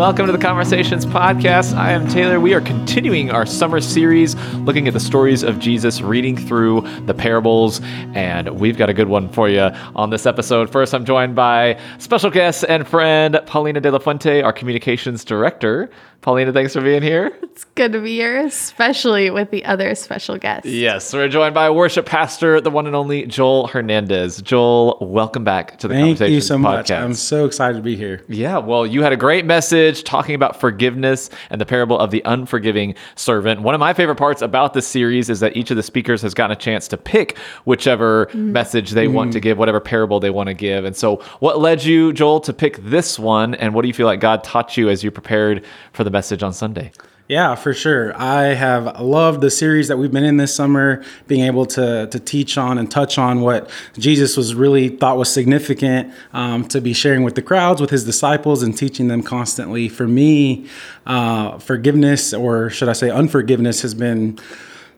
welcome to the Conversations Podcast. I am Taylor. We are continuing our summer series looking at the stories of Jesus, reading through the parables, and we've got a good one for you on this episode. First, I'm joined by special guest and friend Paulina De La Fuente, our communications director. Paulina, thanks for being here. It's good to be here, especially with the other special guests. Yes, we're joined by worship pastor, the one and only Joel Hernandez. Joel, welcome back to the Thank Conversations you so Podcast. much. I'm so excited to be here. Yeah, well, you had a great message talking about forgiveness and the parable of the unforgiving servant. One of my favorite parts about this series is that each of the speakers has gotten a chance to pick whichever mm. message they want to mm. give, whatever parable they want to give. And so, what led you, Joel, to pick this one? And what do you feel like God taught you as you prepared for the message on Sunday? Yeah, for sure. I have loved the series that we've been in this summer, being able to to teach on and touch on what Jesus was really thought was significant um, to be sharing with the crowds, with his disciples, and teaching them constantly. For me, uh, forgiveness, or should I say, unforgiveness, has been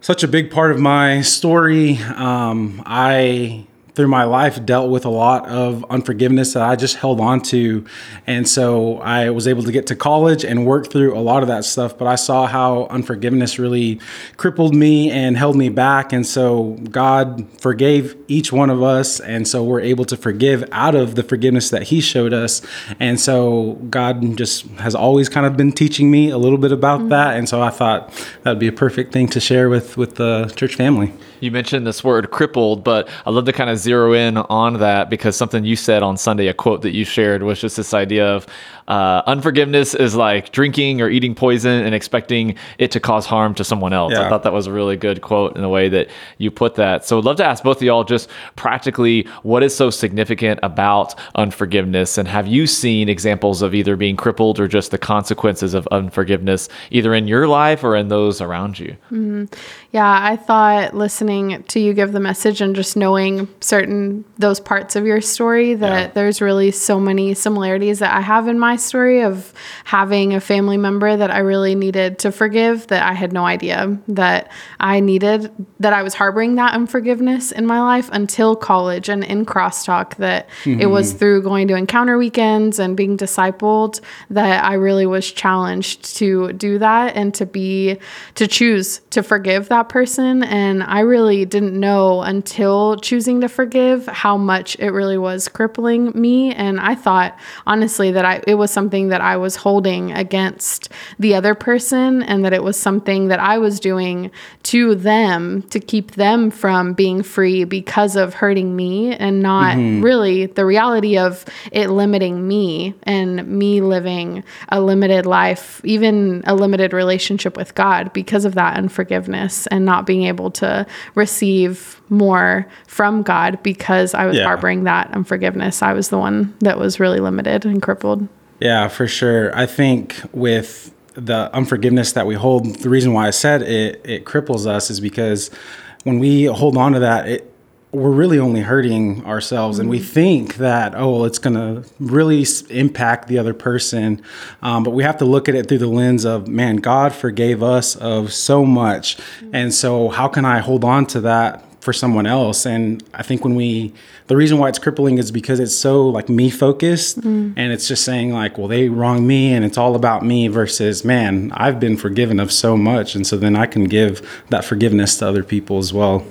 such a big part of my story. Um, I through my life dealt with a lot of unforgiveness that I just held on to. And so I was able to get to college and work through a lot of that stuff, but I saw how unforgiveness really crippled me and held me back. And so God forgave each one of us. And so we're able to forgive out of the forgiveness that He showed us. And so God just has always kind of been teaching me a little bit about that. And so I thought that'd be a perfect thing to share with, with the church family. You mentioned this word crippled, but I love to kind of zero in on that because something you said on Sunday, a quote that you shared was just this idea of uh, unforgiveness is like drinking or eating poison and expecting it to cause harm to someone else. I thought that was a really good quote in the way that you put that. So I'd love to ask both of y'all just practically what is so significant about unforgiveness and have you seen examples of either being crippled or just the consequences of unforgiveness either in your life or in those around you? Yeah, I thought listening to you give the message and just knowing certain those parts of your story that Yeah. there's really so many similarities that I have in my story of having a family member that I really needed to forgive that I had no idea that I needed that I was harboring that unforgiveness in my life until college and in crosstalk that it was mm-hmm. through going to encounter weekends and being discipled that I really was challenged to do that and to be to choose to forgive that person and I really didn't know until choosing to forgive how much it really was crippling me. And I thought honestly that I it was something that I was holding against the other person and that it was something that I was doing to them to keep them from being free because of hurting me and not mm-hmm. really the reality of it limiting me and me living a limited life, even a limited relationship with God because of that unforgiveness and not being able to receive more from God because I was Yeah. harboring that unforgiveness. I was the one that was really limited and crippled. Yeah, for sure. I think with the unforgiveness that we hold, the reason why I said it it cripples us is because when we hold on to that, it we're really only hurting ourselves, and we think that oh, it's gonna really impact the other person, um, but we have to look at it through the lens of man, God forgave us of so much, and so how can I hold on to that for someone else. And I think when we, the reason why it's crippling is because it's so like me focused mm. and it's just saying like, well, they wronged me and it's all about me versus, man, I've been forgiven of so much. And so then I can give that forgiveness to other people as well.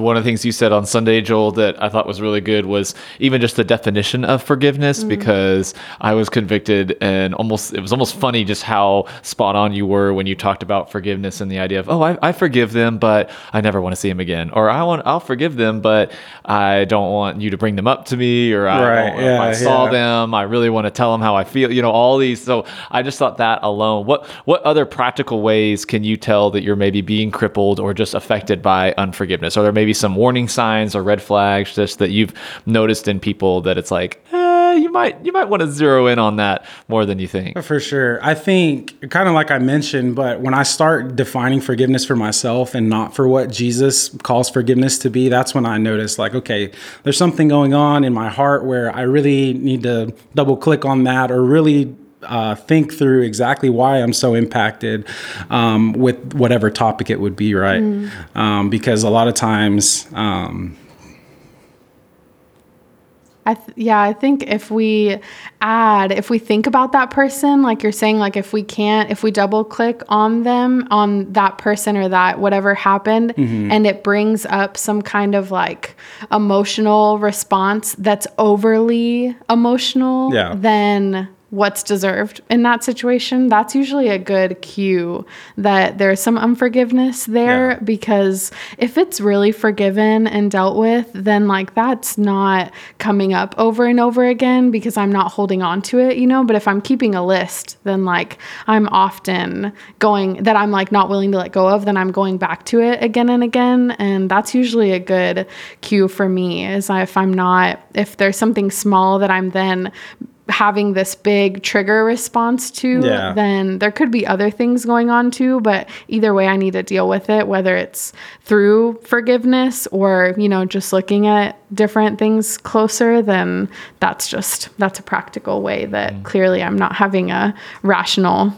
One of the things you said on Sunday, Joel, that I thought was really good was even just the definition of forgiveness, mm. because I was convicted and almost, it was almost funny just how spot on you were when you talked about forgiveness and the idea of, oh, I, I forgive them, but I never want to see them again. Or I want, I'll forgive them, but I don't want you to bring them up to me. Or I, Right, yeah, I saw yeah. them, I really want to tell them how I feel, you know, all these. So I just thought that alone, what, what other practical ways can you tell that you're maybe being crippled or just affected by unforgiveness? Are there maybe some warning signs or red flags just that you've noticed in people that it's like, eh, you might, you might want to zero in on that more than you think? For sure. I think kind of like I mentioned, but when I start defining forgiveness for myself and not for what Jesus calls forgiveness to be, that's when I notice like, okay, there's something going on in my heart where I really need to double click on that or really uh, think through exactly why I'm so impacted um, with whatever topic it would be, right? Um, because a lot of times, um, I th- yeah, I think if we add, if we think about that person, like you're saying, like if we can't, if we double click on them, on that person or that whatever happened, Mm-hmm. and it brings up some kind of like emotional response that's overly emotional, Yeah. then what's deserved in that situation, that's usually a good cue that there's some unforgiveness there Yeah. because if it's really forgiven and dealt with, then like that's not coming up over and over again because I'm not holding on to it, you know. But if I'm keeping a list, then like I'm often going that I'm like not willing to let go of, then I'm going back to it again and again. And that's usually a good cue for me is if I'm not, if there's something small that I'm then having this big trigger response to, Yeah. then there could be other things going on too. But either way, I need to deal with it, whether it's through forgiveness or, you know, just looking at different things closer, then that's just, that's a practical way that Mm. clearly I'm not having a rational,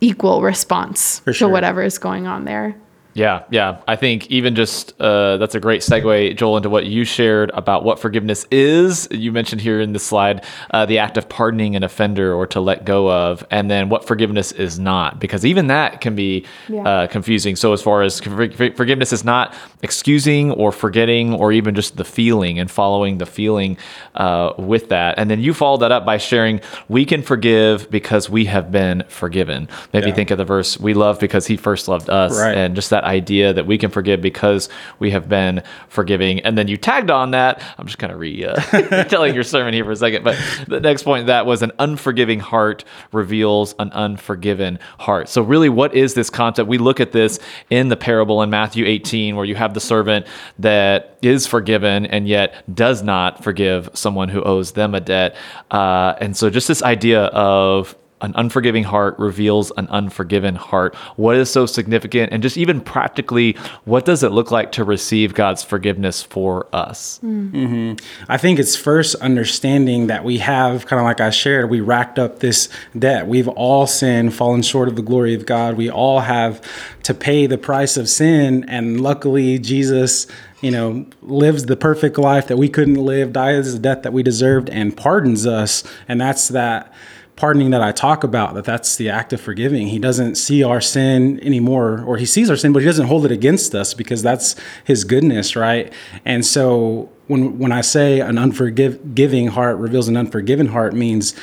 equal response For to whatever is going on there. Yeah, yeah. I think even just uh, that's a great segue, Joel, into what you shared about what forgiveness is. You mentioned here in the slide uh, the act of pardoning an offender or to let go of, and then what forgiveness is not, because even that can be Yeah. uh, confusing. So, as far as for- for- forgiveness is not excusing or forgetting or even just the feeling and following the feeling uh, with that. And then you followed that up by sharing, we can forgive because we have been forgiven. Maybe Yeah. think of the verse, we love because he first loved us. Right. And just that idea that we can forgive because we have been forgiving. And then you tagged on that. I'm just kind of re uh, telling your sermon here for a second. But the next point that was an unforgiving heart reveals an unforgiven heart. So, really, what is this concept? We look at this in the parable in Matthew 18, where you have the servant that is forgiven and yet does not forgive someone who owes them a debt. Uh, and so, just this idea of an unforgiving heart reveals an unforgiven heart. What is so significant? And just even practically, what does it look like to receive God's forgiveness for us? Mm-hmm. I think it's first understanding that we have, kind of like I shared, we racked up this debt. We've all sinned, fallen short of the glory of God. We all have to pay the price of sin. And luckily, Jesus, you know, lives the perfect life that we couldn't live, dies the death that we deserved, and pardons us. And that's that pardoning that I talk about, that that's the act of forgiving. He doesn't see our sin anymore, or he sees our sin, but he doesn't hold it against us because that's his goodness, right? And so when when I say an unforgiving heart reveals an unforgiven heart means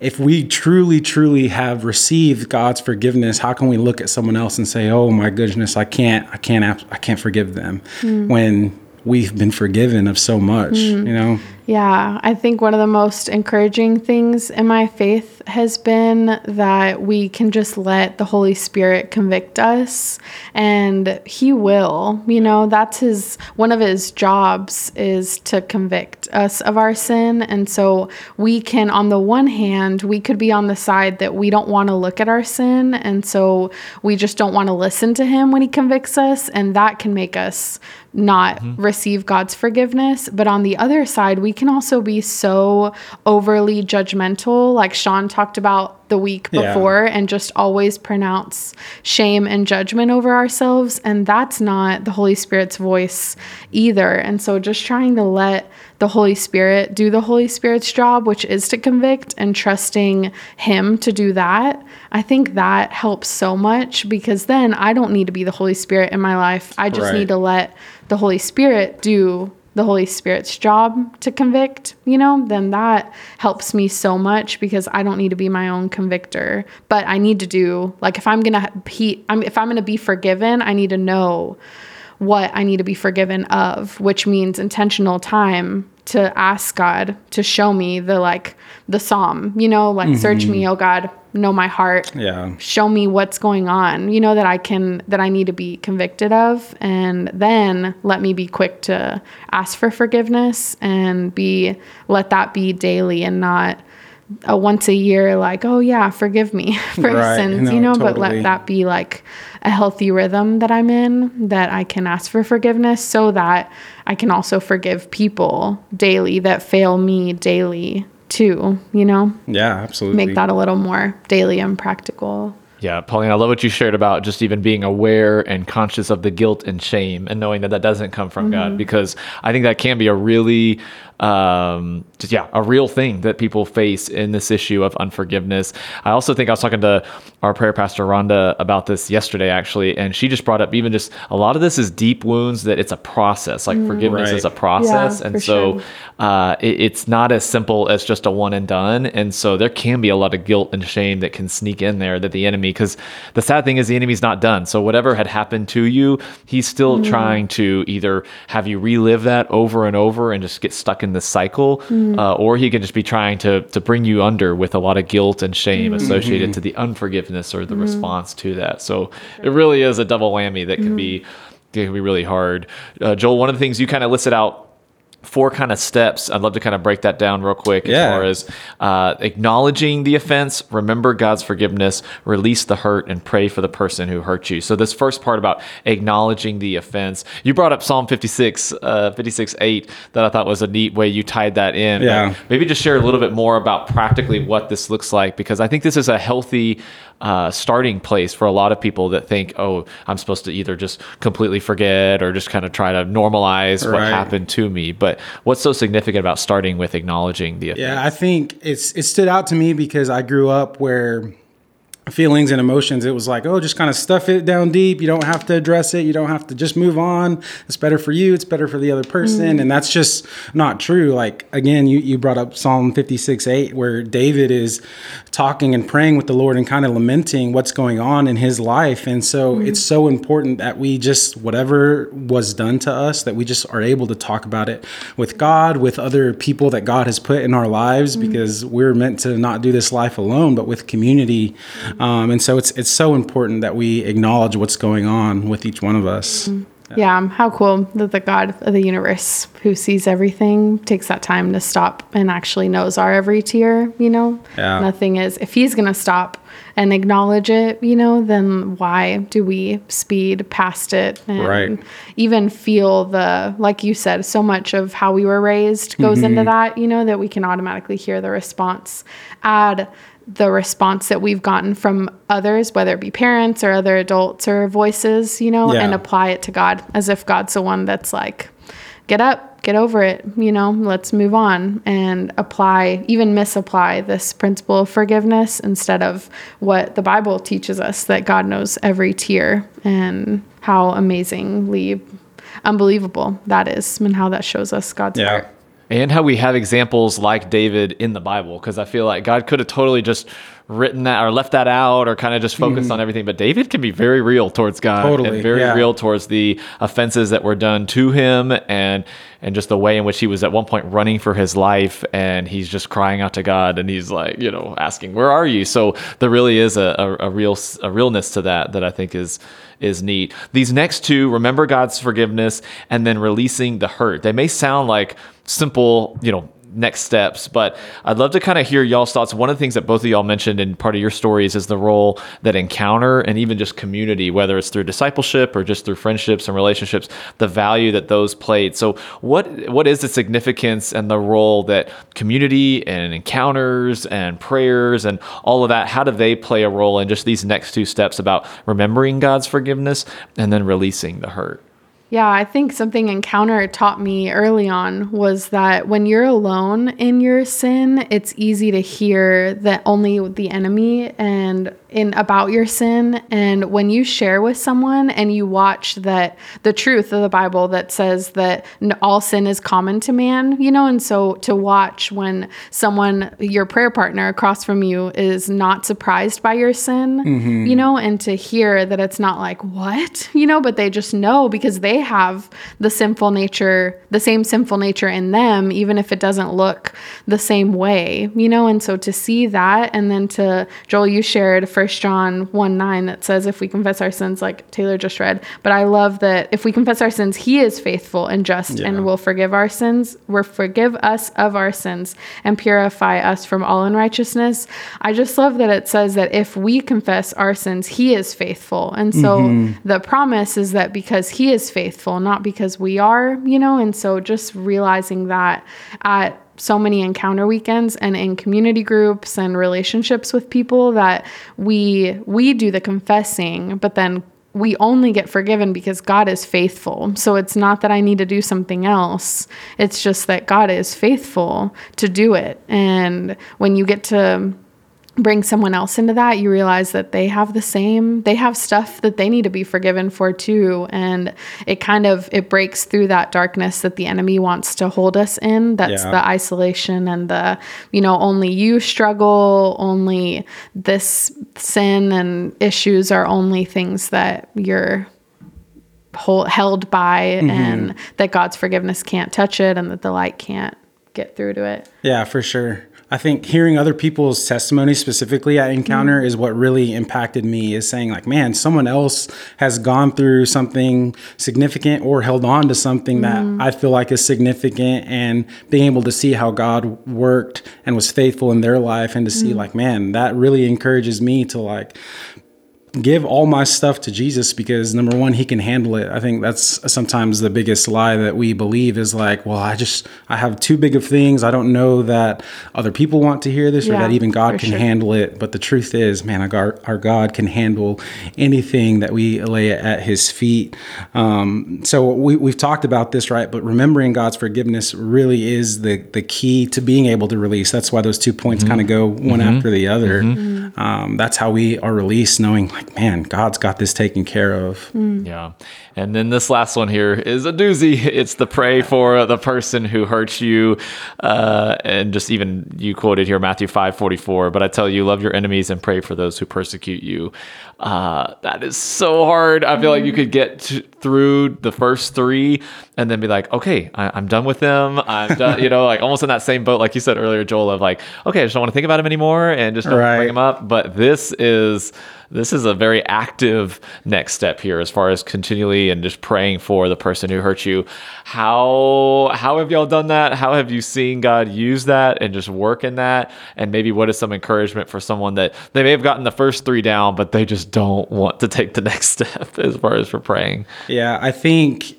if we truly, truly have received God's forgiveness, how can we look at someone else and say, "Oh my goodness, I can't, I can't, I can't forgive them," hmm. when we've been forgiven of so much, hmm. you know? Yeah, I think one of the most encouraging things in my faith has been that we can just let the Holy Spirit convict us and he will. You know, that's his one of his jobs is to convict us of our sin and so we can on the one hand, we could be on the side that we don't want to look at our sin and so we just don't want to listen to him when he convicts us and that can make us not mm-hmm. receive God's forgiveness. But on the other side, we can also be so overly judgmental, like Sean talked about the week Yeah. before, and just always pronounce shame and judgment over ourselves. And that's not the Holy Spirit's voice either. And so just trying to let the Holy Spirit do the Holy Spirit's job, which is to convict, and trusting Him to do that. I think that helps so much because then I don't need to be the Holy Spirit in my life. I just Right. need to let the Holy Spirit do the Holy Spirit's job to convict, you know, then that helps me so much because I don't need to be my own convictor. But I need to do like if I'm gonna be, I'm, if I'm gonna be forgiven, I need to know what I need to be forgiven of, which means intentional time to ask God to show me the like the psalm, you know, like mm-hmm. search me, oh God, know my heart Yeah. show me what's going on you know that i can that i need to be convicted of and then let me be quick to ask for forgiveness and be let that be daily and not a once a year like oh yeah forgive me for Right, sins no, you know but let that be like a healthy rhythm that i'm in that i can ask for forgiveness so that i can also forgive people daily that fail me daily too you know Yeah, absolutely. make that a little more daily and practical. Yeah, Paulina, I love what you shared about just even being aware and conscious of the guilt and shame and knowing that that doesn't come from mm-hmm. God because I think that can be a really um, just, yeah, a real thing that people face in this issue of unforgiveness. I also think I was talking to our prayer pastor Rhonda about this yesterday, actually, and she just brought up even just a lot of this is deep wounds that it's a process. Like forgiveness Right. is a process, Yeah, and so sure. uh, it, it's not as simple as just a one and done. And so there can be a lot of guilt and shame that can sneak in there that the enemy, because the sad thing is the enemy's not done. So whatever had happened to you, he's still Mm. trying to either have you relive that over and over and just get stuck in this cycle, Mm. uh, or he can just be trying to to bring you under with a lot of guilt and shame Mm. associated to the unforgiveness or the response to that. So it really is a double whammy that can be it can be really hard. Uh, Joel, one of the things you kind of listed out four kind of steps. I'd love to kind of break that down real quick as Yeah. far as uh, acknowledging the offense, remember God's forgiveness, release the hurt, and pray for the person who hurt you. So this first part about acknowledging the offense, you brought up Psalm 56, uh, 56, 8, that I thought was a neat way you tied that in. Yeah. Maybe just share a little bit more about practically what this looks like, because I think this is a healthy uh, starting place for a lot of people that think, oh, I'm supposed to either just completely forget or just kind of try to normalize what happened to me. But what's so significant about starting with acknowledging the offense? Yeah, I think it's it stood out to me because I grew up where feelings and emotions it was like oh just kind of stuff it down deep. You don't have to address it. You don't have to just move on. It's better for you. It's better for the other person. Mm-hmm. And that's just not true. Like again you, you brought up psalm 56 8 where david is talking and praying with the lord and kind of lamenting what's going on in his life. And so mm-hmm. it's so important that we just whatever was done to us that we just are able to talk about it with god with other people that god has put in our lives mm-hmm. because we're meant to not do this life alone but with community um, and so it's it's so important that we acknowledge what's going on with each one of us Yeah, how cool that the God of the universe who sees everything takes that time to stop and actually knows our every tear, you know? Yeah. Nothing is, if he's going to stop and acknowledge it, you know, then why do we speed past it and Right. even feel the, like you said, so much of how we were raised goes into that, you know, that we can automatically hear the response. Add the response that we've gotten from others, whether it be parents or other adults or voices, you know, Yeah. and apply it to God as if God's the one that's like, get up, get over it, you know, let's move on and apply, even misapply this principle of forgiveness instead of what the Bible teaches us that God knows every tear and how amazingly unbelievable that is and how that shows us God's heart. And how we have examples like David in the Bible because I feel like God could have totally just written that or left that out or kind of just focused on everything but David can be very real towards God Mm-hmm. Totally, and very yeah. real towards the offenses that were done to him and and just the way in which he was at one point running for his life and he's just crying out to God and he's like you know asking where are you so there really is a, a, a real a realness to that that I think is is neat. These next two, remember God's forgiveness and then releasing the hurt. They may sound like simple, you know, next steps, but I'd love to kind of hear y'all's thoughts. One of the things that both of y'all mentioned in part of your stories is the role that encounter and even just community, whether it's through discipleship or just through friendships and relationships, the value that those played. So what what is the significance and the role that community and encounters and prayers and all of that, how do they play a role in just these next two steps about remembering God's forgiveness and then releasing the hurt? Yeah, I think something Encounter taught me early on was that when you're alone in your sin, it's easy to hear that only the enemy and in about your sin. And when you share with someone and you watch that the truth of the Bible that says that all sin is common to man, you know, and so to watch when someone your prayer partner across from you is not surprised by your sin, mm-hmm. you know, and to hear that it's not like what, you know, but they just know because they have the sinful nature, the same sinful nature in them, even if it doesn't look the same way, you know, and so to see that and then to Joel, you shared First John 1 9 that says if we confess our sins, like Taylor just read, but I love that if we confess our sins, he is faithful and just Yeah. and will forgive our sins, will forgive us of our sins and purify us from all unrighteousness. I just love that it says that if we confess our sins, he is faithful. And so mm-hmm. the promise is that because he is faithful, not because we are, you know, and so just realizing that at so many encounter weekends and in community groups and relationships with people that we we do the confessing but then we only get forgiven because God is faithful. So it's not that I need to do something else. It's just that God is faithful to do it. And when you get to bring someone else into that, you realize that they have the same, they have stuff that they need to be forgiven for too. And it kind of it breaks through that darkness that the enemy wants to hold us in. That's Yeah. the isolation and the, you know, only you struggle, only this sin and issues are only things that you're hold, held by Mm-hmm. and that God's forgiveness can't touch it and that the light can't get through to it. Yeah, for sure. I think hearing other people's testimony specifically at Encounter mm-hmm. is what really impacted me is saying like, man, someone else has gone through something significant or held on to something that mm-hmm. I feel like is significant and being able to see how God worked and was faithful in their life and to see mm-hmm. like, man, that really encourages me to like give all my stuff to Jesus because number one, he can handle it. I think that's sometimes the biggest lie that we believe is like, well, I just, I have too big of things. I don't know that other people want to hear this or that even God can sure. handle it. But the truth is, man, our, our God can handle anything that we lay at his feet. Um, so we, we've talked about this, right? But remembering God's forgiveness really is the, the key to being able to release. That's why those two points mm-hmm. kind of go one mm-hmm. after the other. Mm-hmm. Um, that's how we are released, knowing like, man, God's got this taken care of. Yeah. And then this last one here is a doozy. It's the pray for the person who hurts you. Uh, and just even you quoted here Matthew 5 44. But I tell you, love your enemies and pray for those who persecute you. Uh, that is so hard. I feel like you could get t- through the first three and then be like, okay, I- I'm done with them. I'm done, you know, like almost in that same boat, like you said earlier, Joel, of like, okay, I just don't want to think about him anymore and just don't Right. bring him up. But this is this is a very active next step here as far as continually and just praying for the person who hurt you. How how have y'all done that? How have you seen God use that and just work in that? And maybe what is some encouragement for someone that they may have gotten the first three down, but they just don't want to take the next step as far as for praying? Yeah, I think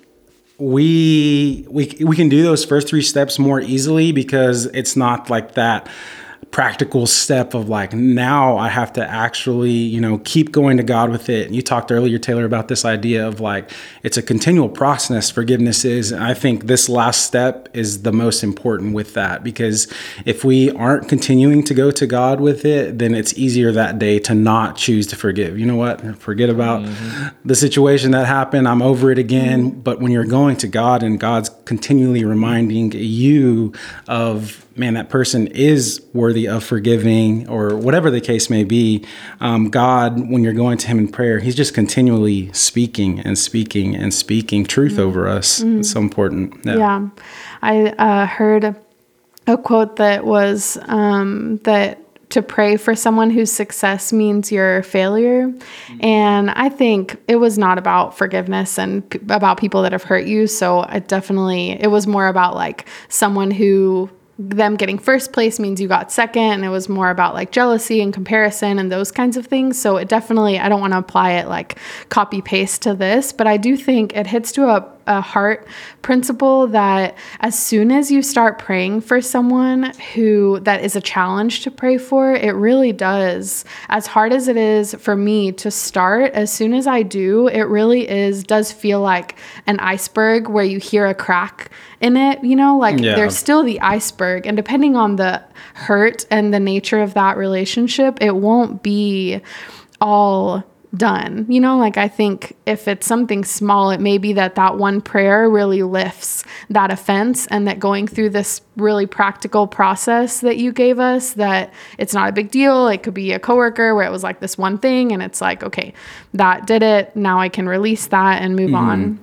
we we we can do those first three steps more easily because it's not like that practical step of like now I have to actually, you know, keep going to God with it. And you talked earlier, Taylor, about this idea of like it's a continual process, forgiveness is. And I think this last step is the most important with that because if we aren't continuing to go to God with it, then it's easier that day to not choose to forgive. You know what? Forget about mm-hmm. the situation that happened. I'm over it again. Mm-hmm. But when you're going to God and God's continually reminding you of, man, that person is worthy of forgiving or whatever the case may be, um, God, when you're going to Him in prayer, He's just continually speaking and speaking and speaking truth over us. It's so important. Yeah. I uh, heard a quote that was um, that to pray for someone whose success means your failure. And I think it was not about forgiveness and p- about people that have hurt you. So it definitely, it was more about like someone who them getting first place means you got second and it was more about like jealousy and comparison and those kinds of things. So it definitely i don't want to apply it like copy paste to this but i do think it hits to a, a heart principle that as soon as you start praying for someone who that is a challenge to pray for it really does as hard as it is for me to start as soon as i do it really is does feel like an iceberg where you hear a crack in it you know like Yeah. there's still the iceberg and depending on the hurt and the nature of that relationship it won't be all done. You know like i think if it's something small it may be that that one prayer really lifts that offense and that going through this really practical process that you gave us that it's not a big deal. It could be a coworker where it was like this one thing and it's like okay that did it. Now i can release that and move mm-hmm. on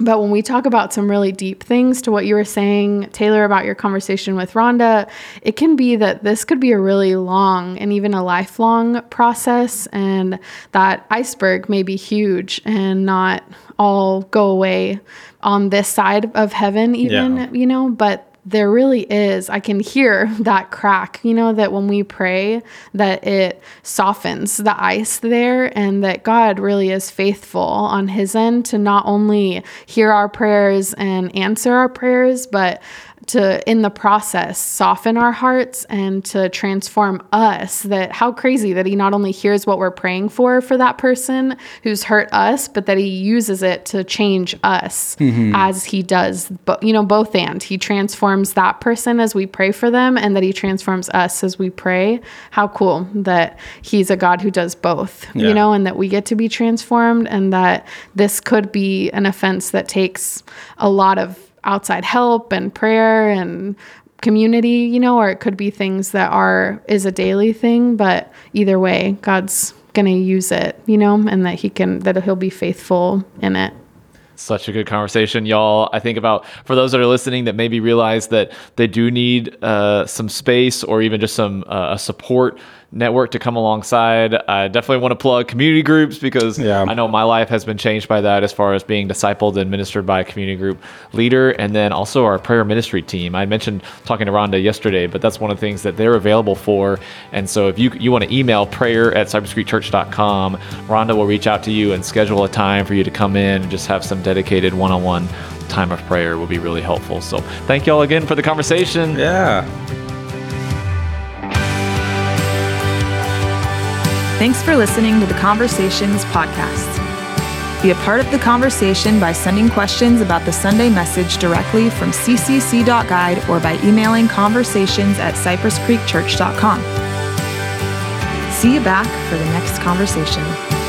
but when we talk about some really deep things to what you were saying, Taylor, about your conversation with Rhonda, it can be that this could be a really long and even a lifelong process. And that iceberg may be huge and not all go away on this side of heaven, even, Yeah. you know, but there really is i can hear that crack you know that when we pray that it softens the ice there and that god really is faithful on his end to not only hear our prayers and answer our prayers but to in the process soften our hearts and to transform us that how crazy that he not only hears what we're praying for for that person who's hurt us but that he uses it to change us mm-hmm. as he does but you know both and he transforms that person as we pray for them and that he transforms us as we pray how cool that he's a god who does both yeah. you know and that we get to be transformed and that this could be an offense that takes a lot of outside help and prayer and community, you know, or it could be things that are is a daily thing, but either way, God's going to use it, you know, and that he can that he'll be faithful in it. Such a good conversation, y'all. I think about for those that are listening that maybe realize that they do need uh, some space or even just some uh, support network to come alongside. I definitely want to plug community groups because yeah. I know my life has been changed by that as far as being discipled and ministered by a community group leader. And then also our prayer ministry team. I mentioned talking to Rhonda yesterday, but that's one of the things that they're available for. And so if you, you want to email prayer at cypresscreekchurch.com, Rhonda will reach out to you and schedule a time for you to come in and just have some dedicated one on one time of prayer will be really helpful. So thank you all again for the conversation. Yeah. Thanks for listening to the Conversations podcast. Be a part of the conversation by sending questions about the Sunday message directly from ccc.guide or by emailing conversations at cypresscreekchurch.com. See you back for the next conversation.